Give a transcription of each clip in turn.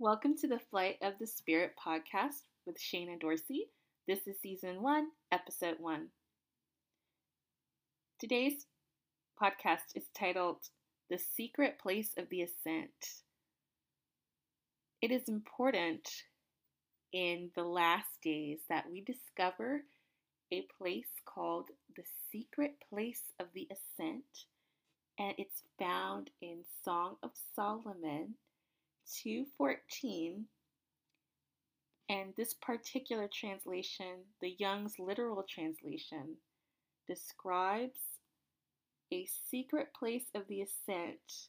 Welcome to the Flight of the Spirit podcast with Shana Dorsey. This is season one, episode one. Today's podcast is titled The Secret Place of the Ascent. It is important in the last days that we discover a place called the Secret Place of the Ascent, and it's found in Song of Solomon 2:14 and this particular translation, the Young's literal translation, describes a secret place of the ascent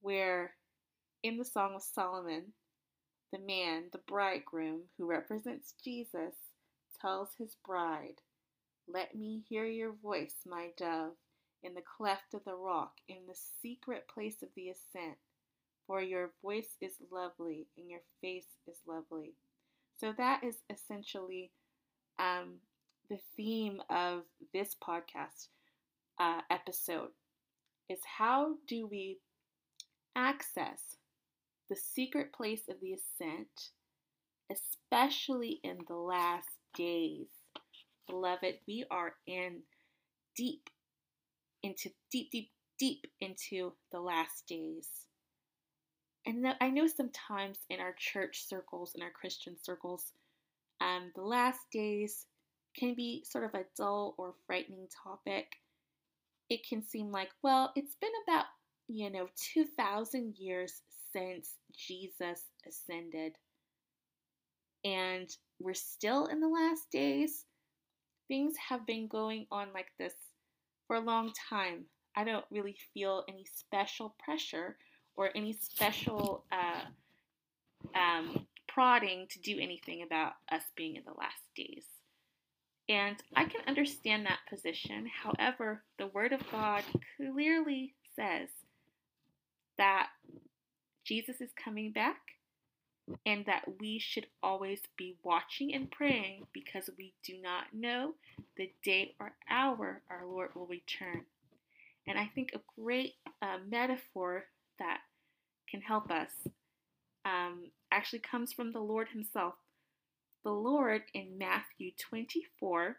where in the Song of Solomon, the man, the bridegroom who represents Jesus, tells his bride, Let me hear your voice, my dove, in the cleft of the rock, in the secret place of the ascent for your voice is lovely and your face is lovely. So that is essentially um, the theme of this podcast uh, episode is how do we access the secret place of the ascent, especially in the last days. Beloved, we are in deep into deep, deep, deep into the last days. And I know sometimes in our church circles, in our Christian circles, um, the last days can be sort of a dull or frightening topic. It can seem like, well, it's been about, you know, 2,000 years since Jesus ascended. And we're still in the last days. Things have been going on like this for a long time. I don't really feel any special pressure or any special uh, um, prodding to do anything about us being in the last days. And I can understand that position. However, the Word of God clearly says that Jesus is coming back and that we should always be watching and praying because we do not know the day or hour our Lord will return. And I think a great uh, metaphor that can help us um, actually comes from the Lord Himself. The Lord in Matthew 24,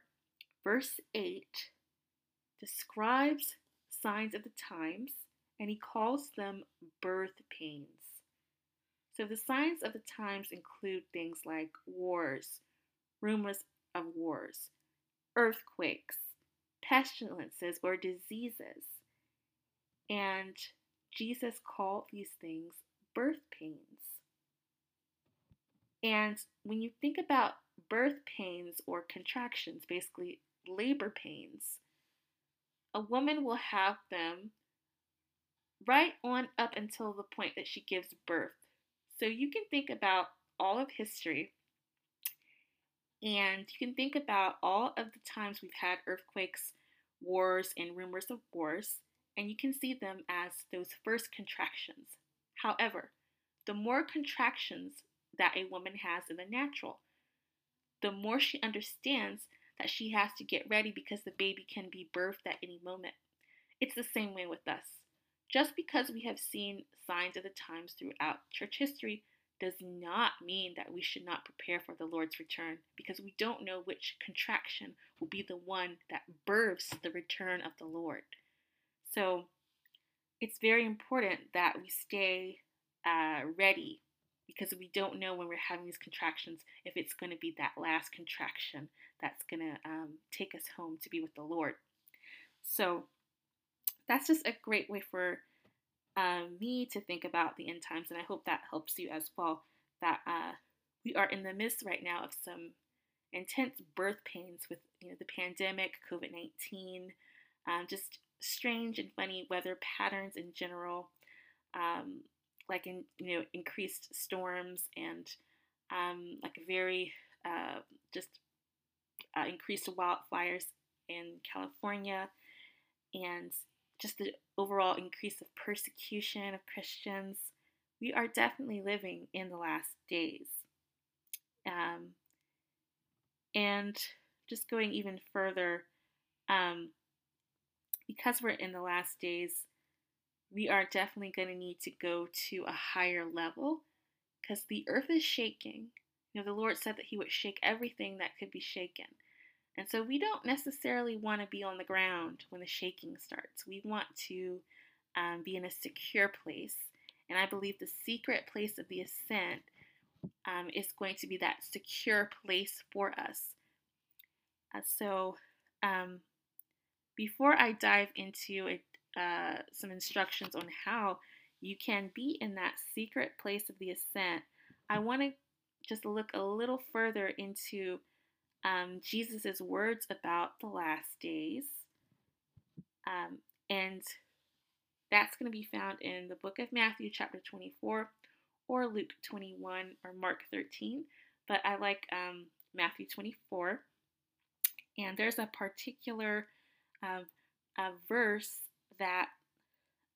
verse 8, describes signs of the times and He calls them birth pains. So the signs of the times include things like wars, rumors of wars, earthquakes, pestilences, or diseases. And Jesus called these things birth pains. And when you think about birth pains or contractions, basically labor pains, a woman will have them right on up until the point that she gives birth. So you can think about all of history and you can think about all of the times we've had earthquakes, wars, and rumors of wars and you can see them as those first contractions. However, the more contractions that a woman has in the natural, the more she understands that she has to get ready because the baby can be birthed at any moment. It's the same way with us. Just because we have seen signs of the times throughout church history does not mean that we should not prepare for the Lord's return because we don't know which contraction will be the one that births the return of the Lord. So it's very important that we stay uh, ready because we don't know when we're having these contractions if it's going to be that last contraction that's going to um, take us home to be with the Lord. So that's just a great way for um, me to think about the end times, and I hope that helps you as well. That uh, we are in the midst right now of some intense birth pains with you know the pandemic, COVID nineteen, um, just strange and funny weather patterns in general, um, like in you know increased storms and um, like very uh, just uh, increased wildfires in California, and just the overall increase of persecution of Christians. We are definitely living in the last days. Um, and just going even further, um, because we're in the last days, we are definitely going to need to go to a higher level because the earth is shaking. You know, the Lord said that He would shake everything that could be shaken. And so we don't necessarily want to be on the ground when the shaking starts. We want to um, be in a secure place. And I believe the secret place of the ascent um, is going to be that secure place for us. Uh, so, um, before I dive into it, uh, some instructions on how you can be in that secret place of the ascent, I want to just look a little further into um, Jesus' words about the last days. Um, and that's going to be found in the book of Matthew, chapter 24, or Luke 21, or Mark 13. But I like um, Matthew 24. And there's a particular a verse that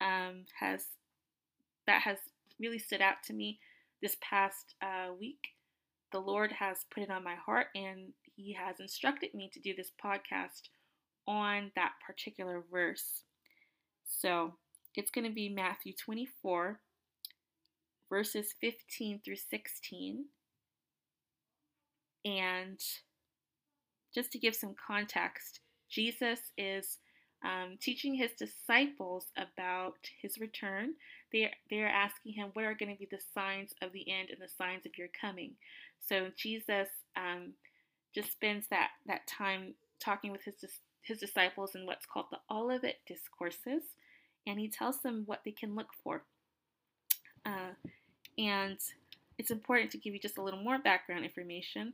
um, has that has really stood out to me this past uh, week. The Lord has put it on my heart, and He has instructed me to do this podcast on that particular verse. So it's going to be Matthew 24, verses 15 through 16. And just to give some context, Jesus is um, teaching his disciples about his return. They they're asking him, "What are going to be the signs of the end and the signs of your coming?" So Jesus um, just spends that that time talking with his his disciples in what's called the Olivet discourses, and he tells them what they can look for. Uh, and it's important to give you just a little more background information.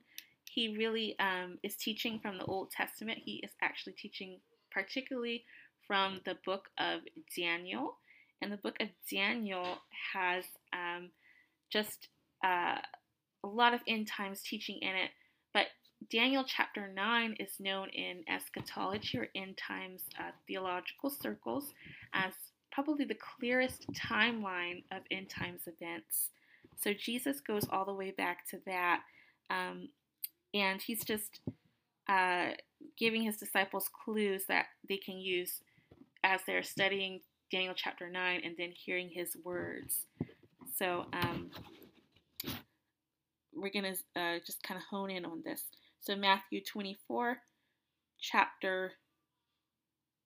He really um, is teaching from the Old Testament. He is actually teaching particularly from the book of Daniel. And the book of Daniel has um, just uh, a lot of end times teaching in it. But Daniel chapter 9 is known in eschatology or end times uh, theological circles as probably the clearest timeline of end times events. So Jesus goes all the way back to that. Um, and he's just uh, giving his disciples clues that they can use as they're studying Daniel chapter 9 and then hearing his words. So um, we're going to uh, just kind of hone in on this. So, Matthew 24, chapter.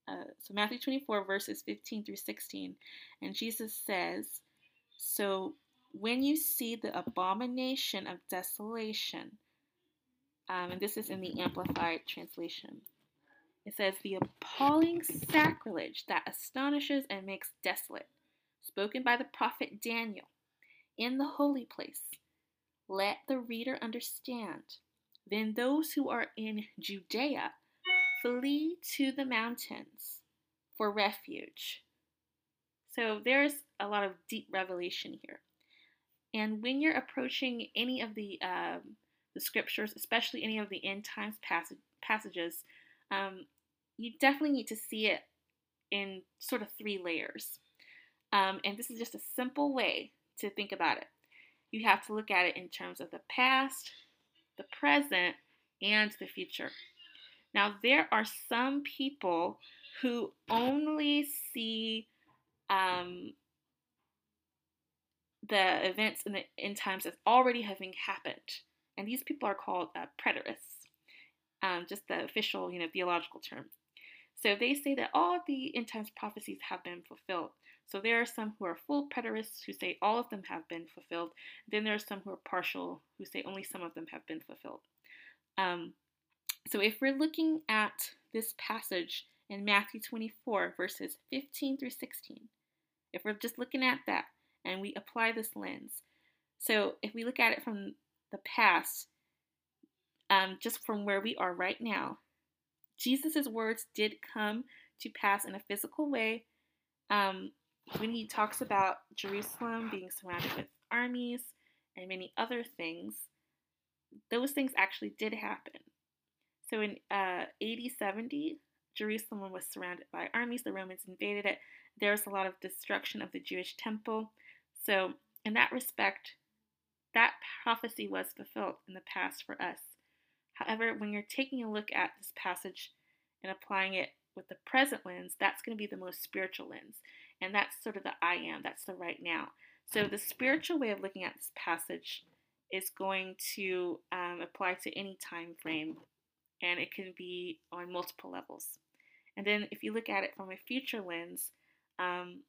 Uh, so, Matthew 24, verses 15 through 16. And Jesus says, So when you see the abomination of desolation, um, and this is in the Amplified Translation. It says, The appalling sacrilege that astonishes and makes desolate, spoken by the prophet Daniel in the holy place. Let the reader understand. Then those who are in Judea flee to the mountains for refuge. So there's a lot of deep revelation here. And when you're approaching any of the um, the scriptures, especially any of the end times passage, passages, um, you definitely need to see it in sort of three layers. Um, and this is just a simple way to think about it. You have to look at it in terms of the past, the present, and the future. Now, there are some people who only see um, the events in the end times as already having happened. And these people are called uh, preterists, um, just the official, you know, theological term. So they say that all of the end times prophecies have been fulfilled. So there are some who are full preterists who say all of them have been fulfilled. Then there are some who are partial who say only some of them have been fulfilled. Um, so if we're looking at this passage in Matthew 24, verses 15 through 16, if we're just looking at that and we apply this lens, so if we look at it from the past, um, just from where we are right now, Jesus' words did come to pass in a physical way um, when he talks about Jerusalem being surrounded with armies and many other things. Those things actually did happen. So in uh, AD 70, Jerusalem was surrounded by armies. The Romans invaded it. There was a lot of destruction of the Jewish temple. So, in that respect, that prophecy was fulfilled in the past for us. However, when you're taking a look at this passage and applying it with the present lens, that's going to be the most spiritual lens. And that's sort of the I am, that's the right now. So, the spiritual way of looking at this passage is going to um, apply to any time frame, and it can be on multiple levels. And then, if you look at it from a future lens, um,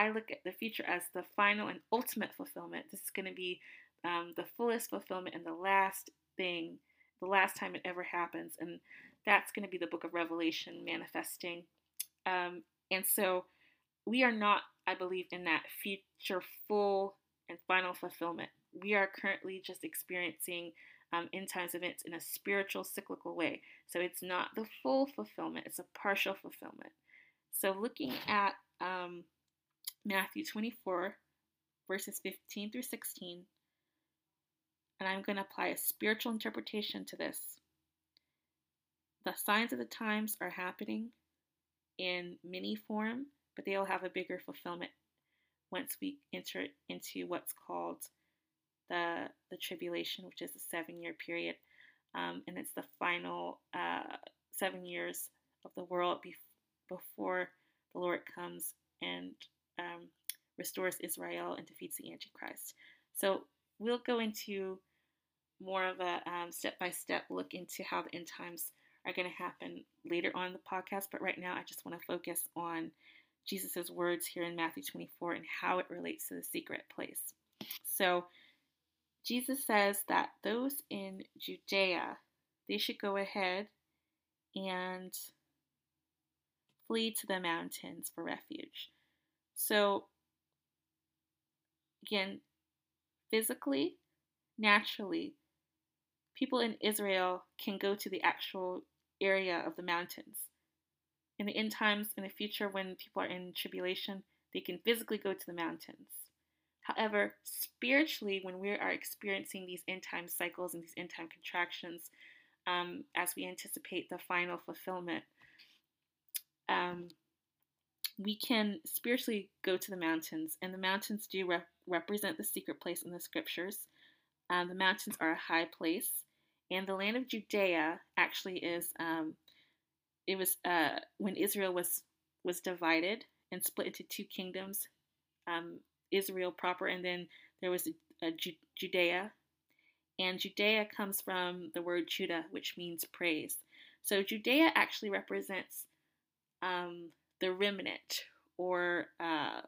I look at the future as the final and ultimate fulfillment. This is going to be um, the fullest fulfillment and the last thing, the last time it ever happens. And that's going to be the book of Revelation manifesting. Um, and so we are not, I believe, in that future full and final fulfillment. We are currently just experiencing um, end times events in a spiritual, cyclical way. So it's not the full fulfillment, it's a partial fulfillment. So looking at um, Matthew 24, verses 15 through 16, and I'm going to apply a spiritual interpretation to this. The signs of the times are happening in mini form, but they'll have a bigger fulfillment once we enter into what's called the the tribulation, which is a seven year period, um, and it's the final uh, seven years of the world be- before the Lord comes and um, restores Israel and defeats the Antichrist. So we'll go into more of a step by step look into how the end times are going to happen later on in the podcast. But right now, I just want to focus on Jesus' words here in Matthew 24 and how it relates to the secret place. So, Jesus says that those in Judea, they should go ahead and flee to the mountains for refuge. So, again, physically, naturally, people in Israel can go to the actual area of the mountains. In the end times, in the future, when people are in tribulation, they can physically go to the mountains. However, spiritually, when we are experiencing these end time cycles and these end time contractions, um, as we anticipate the final fulfillment, um, we can spiritually go to the mountains, and the mountains do rep- represent the secret place in the scriptures. Um, the mountains are a high place, and the land of Judea actually is. Um, it was uh, when Israel was was divided and split into two kingdoms, um, Israel proper, and then there was a, a Ju- Judea, and Judea comes from the word Judah, which means praise. So Judea actually represents um, the remnant or uh,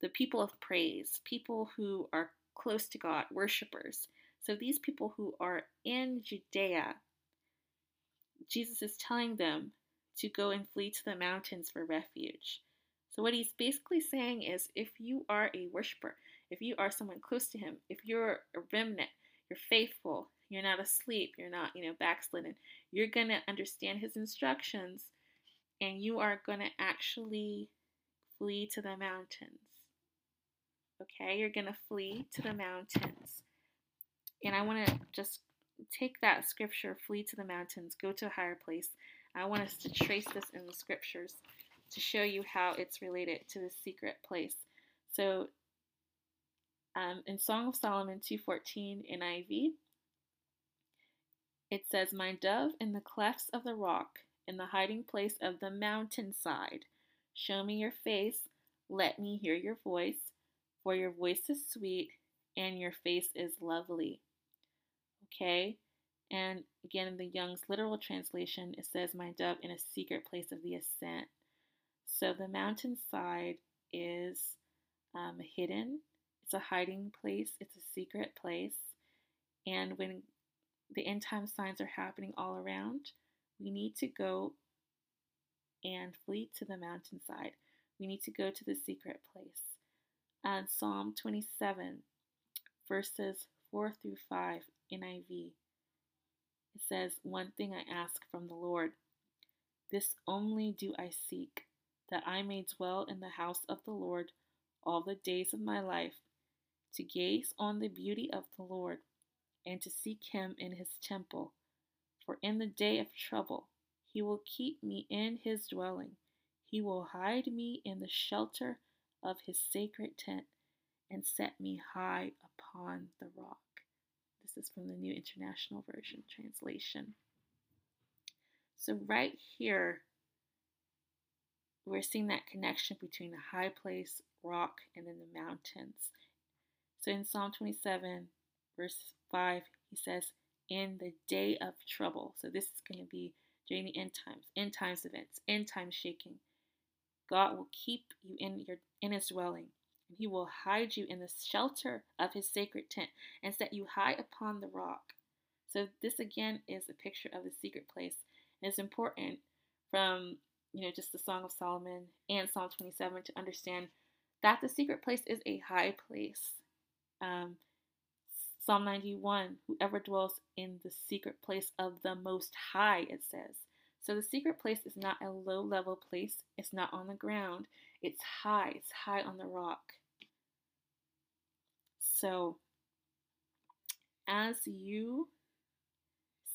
the people of praise, people who are close to God, worshipers. So these people who are in Judea, Jesus is telling them to go and flee to the mountains for refuge. So what he's basically saying is if you are a worshiper, if you are someone close to him, if you're a remnant, you're faithful, you're not asleep, you're not, you know, backslidden, you're going to understand his instructions and you are going to actually flee to the mountains. Okay, you're going to flee to the mountains. And I want to just take that scripture, flee to the mountains, go to a higher place. I want us to trace this in the scriptures to show you how it's related to the secret place. So um, in Song of Solomon 2:14 NIV, it says, "My dove in the clefts of the rock, in the hiding place of the mountainside, show me your face, let me hear your voice, for your voice is sweet and your face is lovely." Okay? And again, in the Young's literal translation, it says, My dove in a secret place of the ascent. So the mountainside is um, hidden, it's a hiding place, it's a secret place. And when the end time signs are happening all around, we need to go and flee to the mountainside. We need to go to the secret place. And Psalm 27, verses 4 through 5 NIV. It says, One thing I ask from the Lord, this only do I seek, that I may dwell in the house of the Lord all the days of my life, to gaze on the beauty of the Lord, and to seek him in his temple. For in the day of trouble, he will keep me in his dwelling. He will hide me in the shelter of his sacred tent and set me high upon the rock. This is from the New International Version translation. So, right here, we're seeing that connection between the high place, rock, and then the mountains. So in Psalm 27, verse 5, he says, In the day of trouble. So this is going to be during the end times, end times events, end times shaking. God will keep you in your in his dwelling, and he will hide you in the shelter of his sacred tent and set you high upon the rock. So this again is a picture of the secret place. And it's important from you know just the Song of Solomon and Psalm 27 to understand that the secret place is a high place. Um, Psalm 91 Whoever dwells in the secret place of the Most High, it says. So the secret place is not a low level place, it's not on the ground, it's high, it's high on the rock. So as you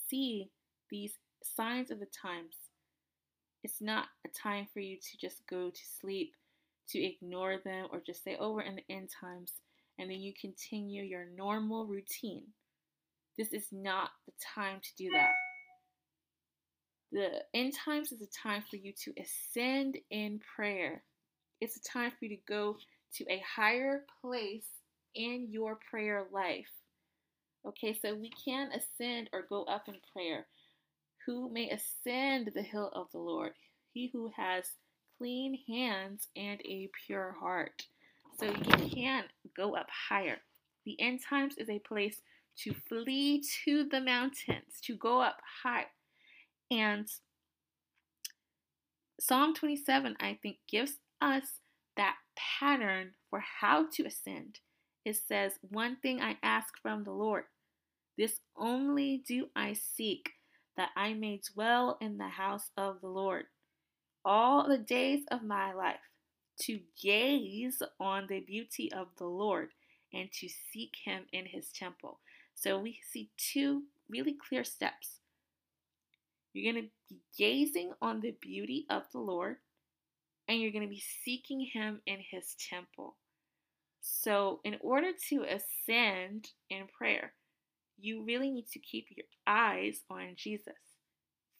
see these signs of the times, it's not a time for you to just go to sleep, to ignore them, or just say, oh, we're in the end times, and then you continue your normal routine. This is not the time to do that. The end times is a time for you to ascend in prayer. It's a time for you to go to a higher place in your prayer life. Okay, so we can ascend or go up in prayer. Who may ascend the hill of the Lord? He who has clean hands and a pure heart. So you can't go up higher. The end times is a place to flee to the mountains, to go up high. And Psalm 27, I think, gives us that pattern for how to ascend. It says, One thing I ask from the Lord, this only do I seek, that I may dwell in the house of the Lord all the days of my life, to gaze on the beauty of the Lord and to seek him in his temple. So we see two really clear steps. You're going to be gazing on the beauty of the Lord, and you're going to be seeking him in his temple. So, in order to ascend in prayer, you really need to keep your eyes on Jesus,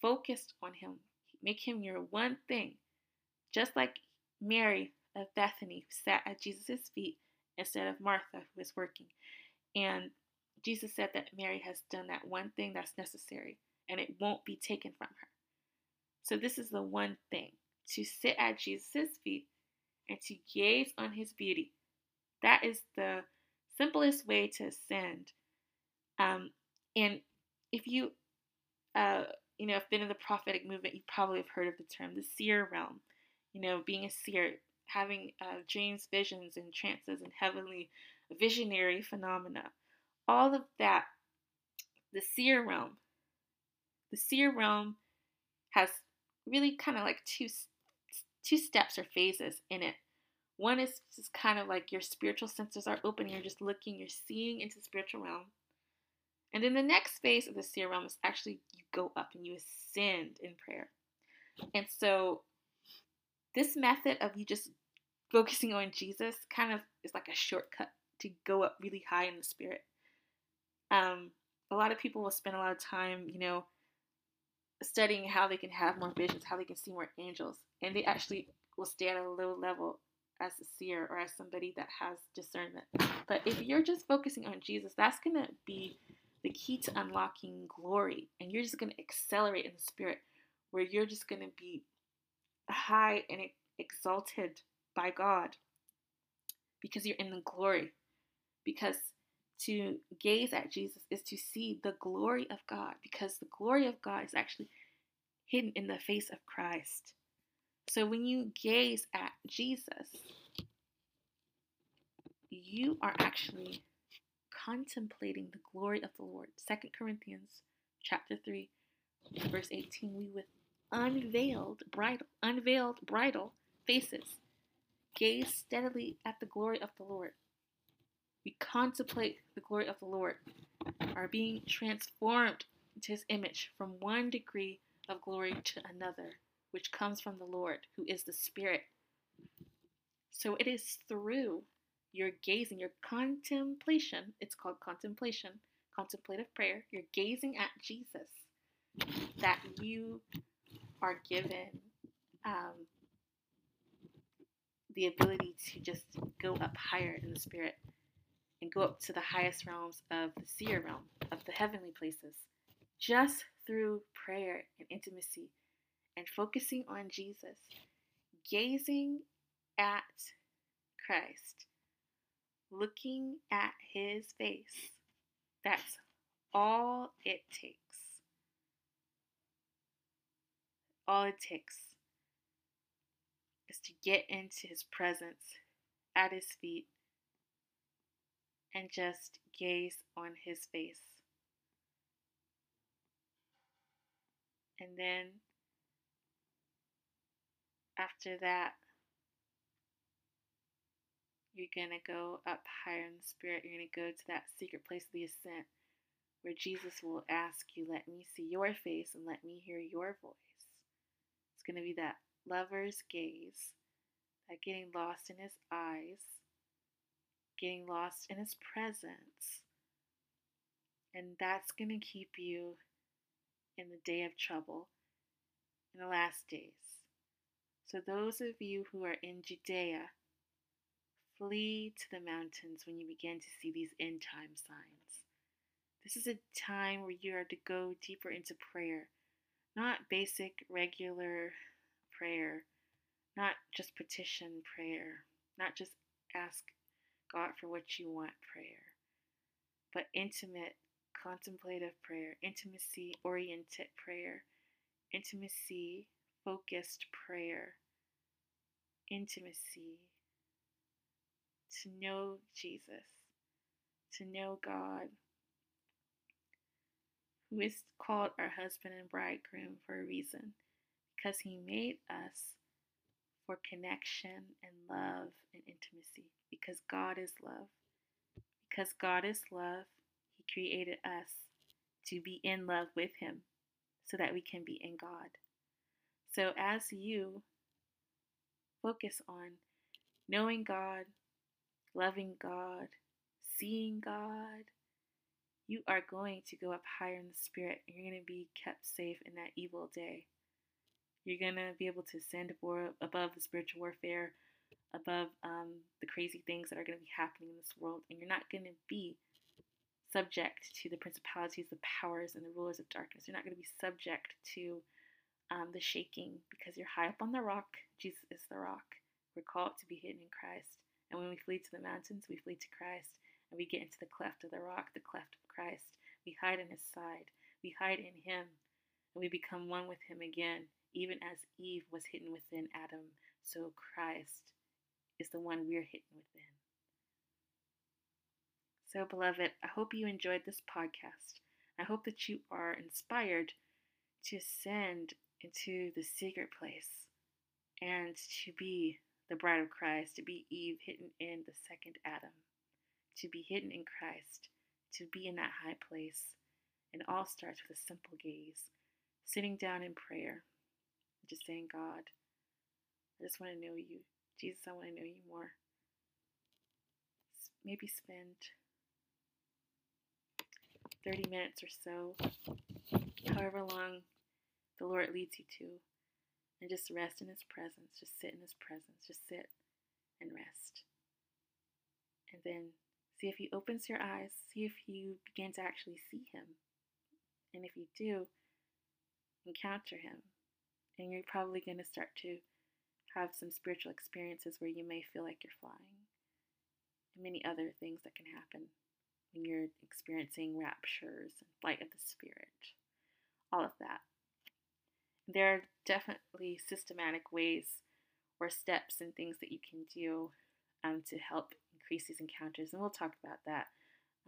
focused on him. Make him your one thing. Just like Mary of Bethany sat at Jesus' feet instead of Martha, who was working. And Jesus said that Mary has done that one thing that's necessary and it won't be taken from her. So, this is the one thing to sit at Jesus' feet and to gaze on his beauty. That is the simplest way to ascend. Um, and if you, uh, you know, have been in the prophetic movement, you probably have heard of the term the seer realm. You know, being a seer, having uh, dreams, visions, and trances, and heavenly visionary phenomena. All of that, the seer realm the seer realm has really kind of like two two steps or phases in it. One is just kind of like your spiritual senses are open, you're just looking, you're seeing into the spiritual realm. And then the next phase of the seer realm is actually you go up and you ascend in prayer. And so this method of you just focusing on Jesus kind of is like a shortcut to go up really high in the spirit. Um, a lot of people will spend a lot of time, you know, studying how they can have more visions, how they can see more angels, and they actually will stay at a low level as a seer or as somebody that has discernment. But if you're just focusing on Jesus, that's going to be the key to unlocking glory, and you're just going to accelerate in the spirit, where you're just going to be high and exalted by God because you're in the glory. Because to gaze at Jesus is to see the glory of God because the glory of God is actually hidden in the face of Christ. So when you gaze at Jesus, you are actually contemplating the glory of the Lord. Second Corinthians chapter 3 verse 18 we with unveiled bridal unveiled bridal faces gaze steadily at the glory of the Lord we contemplate the glory of the Lord, are being transformed into his image from one degree of glory to another, which comes from the Lord, who is the Spirit. So it is through your gazing, your contemplation, it's called contemplation, contemplative prayer, you're gazing at Jesus, that you are given um, the ability to just go up higher in the spirit and go up to the highest realms of the seer realm, of the heavenly places, just through prayer and intimacy and focusing on Jesus, gazing at Christ, looking at his face. That's all it takes. All it takes is to get into his presence at his feet and just gaze on his face. And then after that, you're going to go up higher in the spirit. You're going to go to that secret place of the ascent where Jesus will ask you, Let me see your face and let me hear your voice. It's going to be that lover's gaze, that getting lost in his eyes, getting lost in his presence. And that's going to keep you in the day of trouble in the last days. So, those of you who are in Judea, flee to the mountains when you begin to see these end time signs. This is a time where you are to go deeper into prayer, not basic, regular prayer, not just petition prayer, not just ask God for what you want prayer, but intimate, contemplative prayer, intimacy oriented prayer, intimacy focused prayer, intimacy to know Jesus, to know God, is called our husband and bridegroom for a reason, because he made us for connection and love and intimacy, because God is love. Because God is love, he created us to be in love with him so that we can be in God. So as you focus on knowing God, loving God, seeing God, you are going to go up higher in the spirit you're going to be kept safe in that evil day. You're going to be able to ascend above the spiritual warfare, above um, the crazy things that are going to be happening in this world, and you're not going to be subject to the principalities, the powers, and the rulers of darkness. You're not going to be subject to um, the shaking because you're high up on the rock. Jesus is the rock. We're called to be hidden in Christ. And when we flee to the mountains, we flee to Christ. And we get into the cleft of the rock, the cleft of Christ. We hide in his side. We hide in him. And we become one with him again, even as Eve was hidden within Adam. So Christ is the one we're hidden within. So, beloved, I hope you enjoyed this podcast. I hope that you are inspired to ascend into the secret place and to be the bride of Christ, to be Eve hidden in the second Adam, to be hidden in Christ, to be in that high place. It all starts with a simple gaze, sitting down in prayer, just saying, God, I just want to know you. Jesus, I want to know you more. Maybe spend 30 minutes or so, however long the Lord leads you to, and just rest in His presence. Just sit in His presence. Just sit and rest. And then see if He opens your eyes. See if you begin to actually see Him. And if you do, encounter Him. And you're probably going to start to have some spiritual experiences where you may feel like you're flying. And many other things that can happen when you're experiencing raptures and flight of the Spirit. All of that there are definitely systematic ways or steps and things that you can do um, to help increase these encounters. And we'll talk about that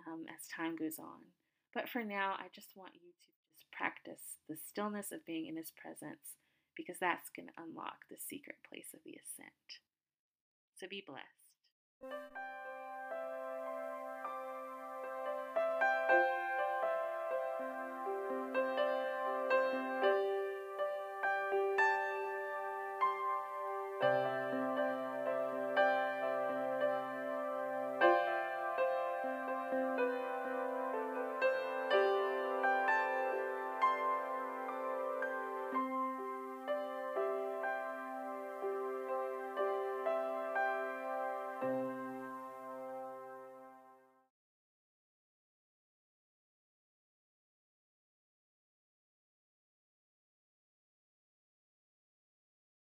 um, as time goes on. But for now, I just want you to just practice the stillness of being in His presence because that's going to unlock the secret place of the ascent. So be blessed.